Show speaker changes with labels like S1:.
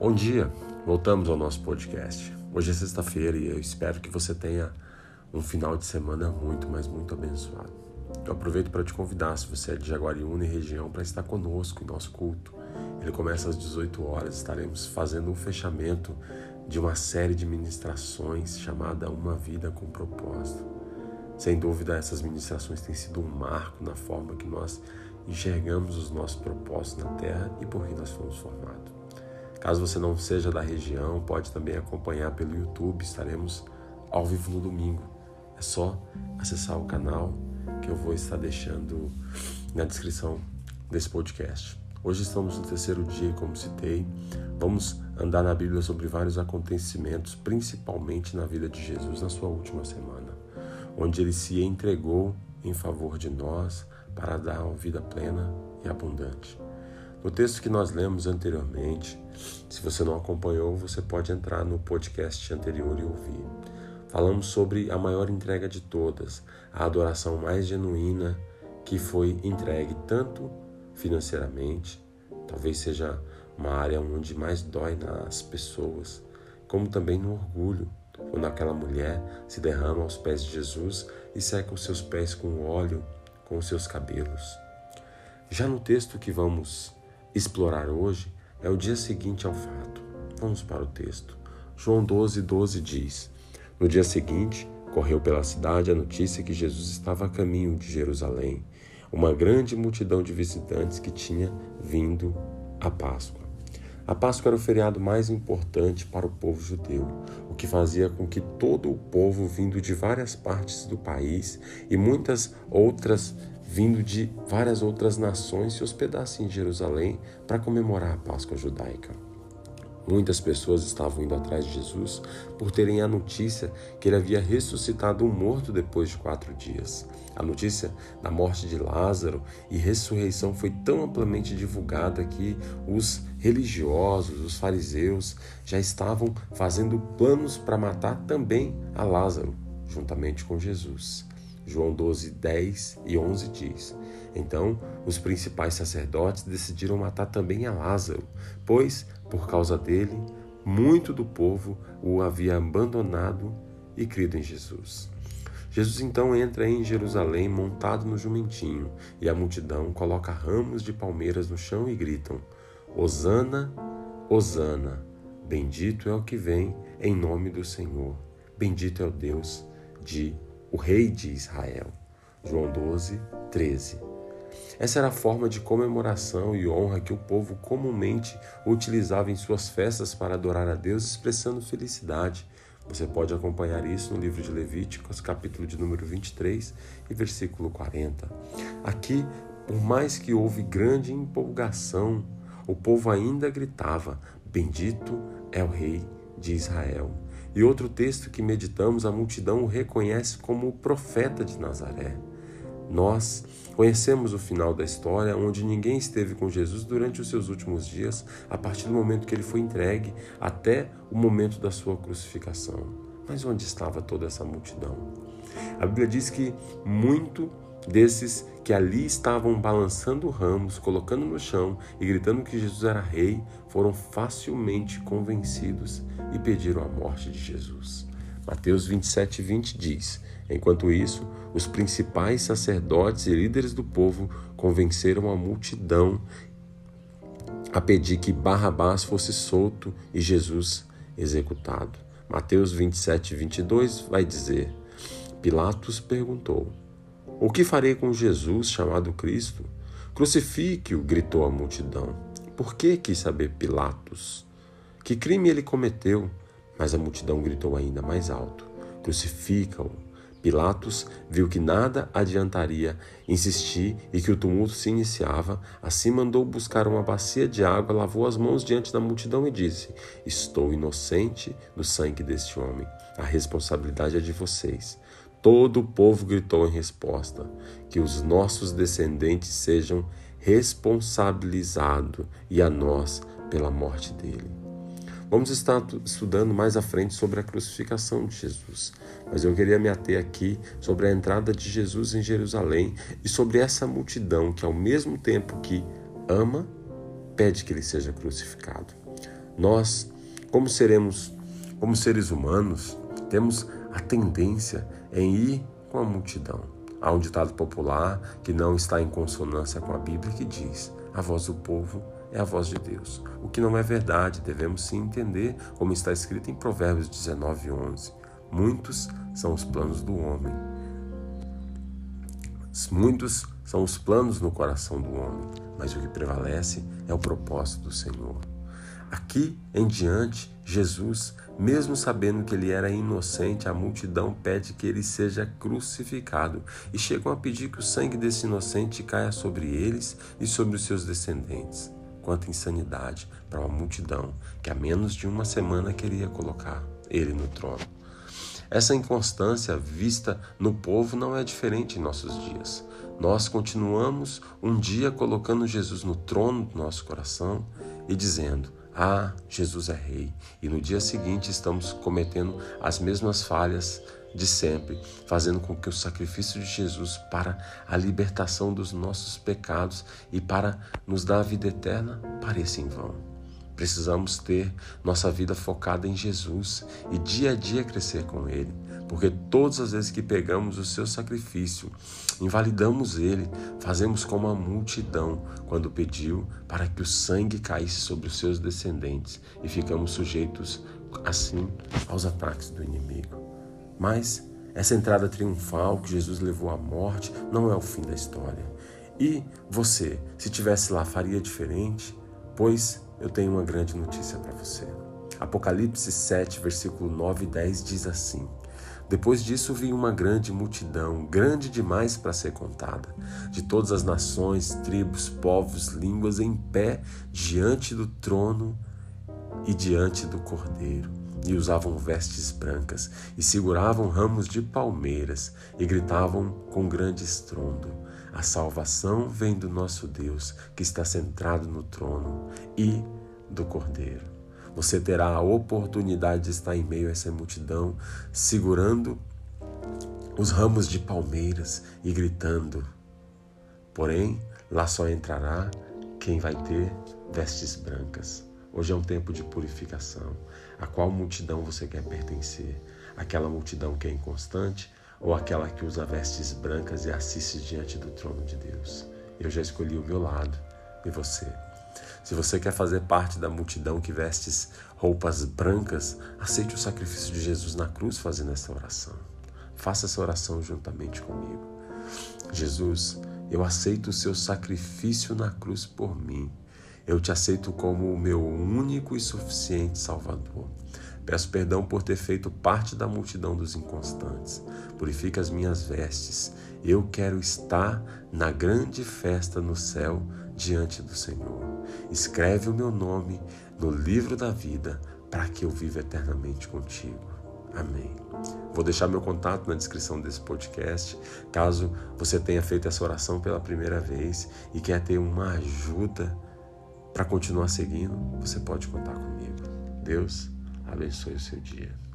S1: Bom dia, voltamos ao nosso podcast. Hoje é sexta-feira e eu espero que você tenha um final de semana muito, mas muito abençoado. Eu aproveito para te convidar, se você é de Jaguariúna e região, para estar conosco em nosso culto. Ele começa às 18 horas, estaremos fazendo um fechamento de uma série de ministrações chamada Uma Vida com Propósito. Sem dúvida, essas ministrações têm sido um marco na forma que nós enxergamos os nossos propósitos na Terra e por que nós fomos formados. Caso você não seja da região, pode também acompanhar pelo YouTube, estaremos ao vivo no domingo. É só acessar o canal que eu vou estar deixando na descrição desse podcast. Hoje estamos no terceiro dia, como citei, vamos andar na Bíblia sobre vários acontecimentos, principalmente na vida de Jesus na sua última semana, onde ele se entregou em favor de nós para dar uma vida plena e abundante. No texto que nós lemos anteriormente, se você não acompanhou, você pode entrar no podcast anterior e ouvir. Falamos sobre a maior entrega de todas, a adoração mais genuína que foi entregue tanto financeiramente, talvez seja uma área onde mais dói nas pessoas, como também no orgulho, quando aquela mulher se derrama aos pés de Jesus e seca os seus pés com óleo, com os seus cabelos. Já no texto que vamos explorar hoje é o dia seguinte ao fato. Vamos para o texto. João 12, 12 diz: No dia seguinte, correu pela cidade a notícia que Jesus estava a caminho de Jerusalém. Uma grande multidão de visitantes que tinha vindo à Páscoa. A Páscoa era o feriado mais importante para o povo judeu, o que fazia com que todo o povo vindo de várias partes do país e muitas outras vindo de várias outras nações, se hospedassem em Jerusalém para comemorar a Páscoa judaica. Muitas pessoas estavam indo atrás de Jesus por terem a notícia que ele havia ressuscitado um morto depois de quatro dias. A notícia da morte de Lázaro e ressurreição foi tão amplamente divulgada que os religiosos, os fariseus, já estavam fazendo planos para matar também a Lázaro, juntamente com Jesus. João 12, 10 e 11 diz: Então os principais sacerdotes decidiram matar também a Lázaro, pois, por causa dele, muito do povo o havia abandonado e crido em Jesus. Jesus então entra em Jerusalém montado no jumentinho, e a multidão coloca ramos de palmeiras no chão e gritam: Hosana, Hosana, bendito é o que vem em nome do Senhor, bendito é o Deus de o rei de Israel. João 12, 13. Essa era a forma de comemoração e honra que o povo comumente utilizava em suas festas para adorar a Deus, expressando felicidade. Você pode acompanhar isso no livro de Levíticos, capítulo de número 23 e versículo 40. Aqui, por mais que houve grande empolgação, o povo ainda gritava: Bendito é o Rei de Israel. E outro texto que meditamos, a multidão o reconhece como o profeta de Nazaré. Nós conhecemos o final da história, onde ninguém esteve com Jesus durante os seus últimos dias, a partir do momento que ele foi entregue até o momento da sua crucificação. Mas onde estava toda essa multidão? A Bíblia diz que muito desses que ali estavam balançando ramos, colocando no chão e gritando que Jesus era rei, foram facilmente convencidos e pediram a morte de Jesus. Mateus 27, 20 diz: Enquanto isso, os principais sacerdotes e líderes do povo convenceram a multidão a pedir que Barrabás fosse solto e Jesus executado. Mateus 27, 22 vai dizer: Pilatos perguntou: o que farei com Jesus chamado Cristo? Crucifique-o, gritou a multidão. Por que quis saber Pilatos? Que crime ele cometeu? Mas a multidão gritou ainda mais alto: Crucifica-o. Pilatos viu que nada adiantaria insistir e que o tumulto se iniciava, assim mandou buscar uma bacia de água, lavou as mãos diante da multidão e disse: Estou inocente do sangue deste homem. A responsabilidade é de vocês. Todo o povo gritou em resposta: Que os nossos descendentes sejam responsabilizados e a nós pela morte dele. Vamos estar estudando mais à frente sobre a crucificação de Jesus, mas eu queria me ater aqui sobre a entrada de Jesus em Jerusalém e sobre essa multidão que, ao mesmo tempo que ama, pede que ele seja crucificado. Nós, como seremos, como seres humanos, temos a tendência em ir com a multidão. Há um ditado popular que não está em consonância com a Bíblia que diz: a voz do povo é a voz de Deus. O que não é verdade, devemos sim entender, como está escrito em Provérbios 19, 11. Muitos são os planos do homem. Muitos são os planos no coração do homem, mas o que prevalece é o propósito do Senhor. Aqui em diante, Jesus, mesmo sabendo que ele era inocente, a multidão pede que ele seja crucificado e chegam a pedir que o sangue desse inocente caia sobre eles e sobre os seus descendentes. Quanta insanidade para uma multidão que há menos de uma semana queria colocar ele no trono. Essa inconstância vista no povo não é diferente em nossos dias. Nós continuamos um dia colocando Jesus no trono do nosso coração e dizendo: Ah, Jesus é Rei. E no dia seguinte estamos cometendo as mesmas falhas de sempre, fazendo com que o sacrifício de Jesus para a libertação dos nossos pecados e para nos dar a vida eterna pareça em vão. Precisamos ter nossa vida focada em Jesus e dia a dia crescer com Ele, porque todas as vezes que pegamos o seu sacrifício, invalidamos ele, fazemos como a multidão quando pediu para que o sangue caísse sobre os seus descendentes e ficamos sujeitos assim aos ataques do inimigo. Mas essa entrada triunfal que Jesus levou à morte não é o fim da história. E você, se tivesse lá, faria diferente? Pois eu tenho uma grande notícia para você. Apocalipse 7, versículo 9 e 10 diz assim: Depois disso vi uma grande multidão, grande demais para ser contada, de todas as nações, tribos, povos, línguas, em pé diante do trono e diante do cordeiro. E usavam vestes brancas, e seguravam ramos de palmeiras, e gritavam com grande estrondo: A salvação vem do nosso Deus, que está centrado no trono, e do cordeiro. Você terá a oportunidade de estar em meio a essa multidão, segurando os ramos de palmeiras e gritando. Porém, lá só entrará quem vai ter vestes brancas. Hoje é um tempo de purificação. A qual multidão você quer pertencer? Aquela multidão que é inconstante ou aquela que usa vestes brancas e assiste diante do trono de Deus? Eu já escolhi o meu lado. E você? Se você quer fazer parte da multidão que vestes roupas brancas, aceite o sacrifício de Jesus na cruz fazendo essa oração. Faça essa oração juntamente comigo. Jesus, eu aceito o seu sacrifício na cruz por mim. Eu te aceito como o meu único e suficiente Salvador. Peço perdão por ter feito parte da multidão dos inconstantes. Purifica as minhas vestes. Eu quero estar na grande festa no céu diante do Senhor. Escreve o meu nome no livro da vida para que eu viva eternamente contigo. Amém. Vou deixar meu contato na descrição desse podcast. Caso você tenha feito essa oração pela primeira vez e quer ter uma ajuda para continuar seguindo, você pode contar comigo. Deus abençoe o seu dia.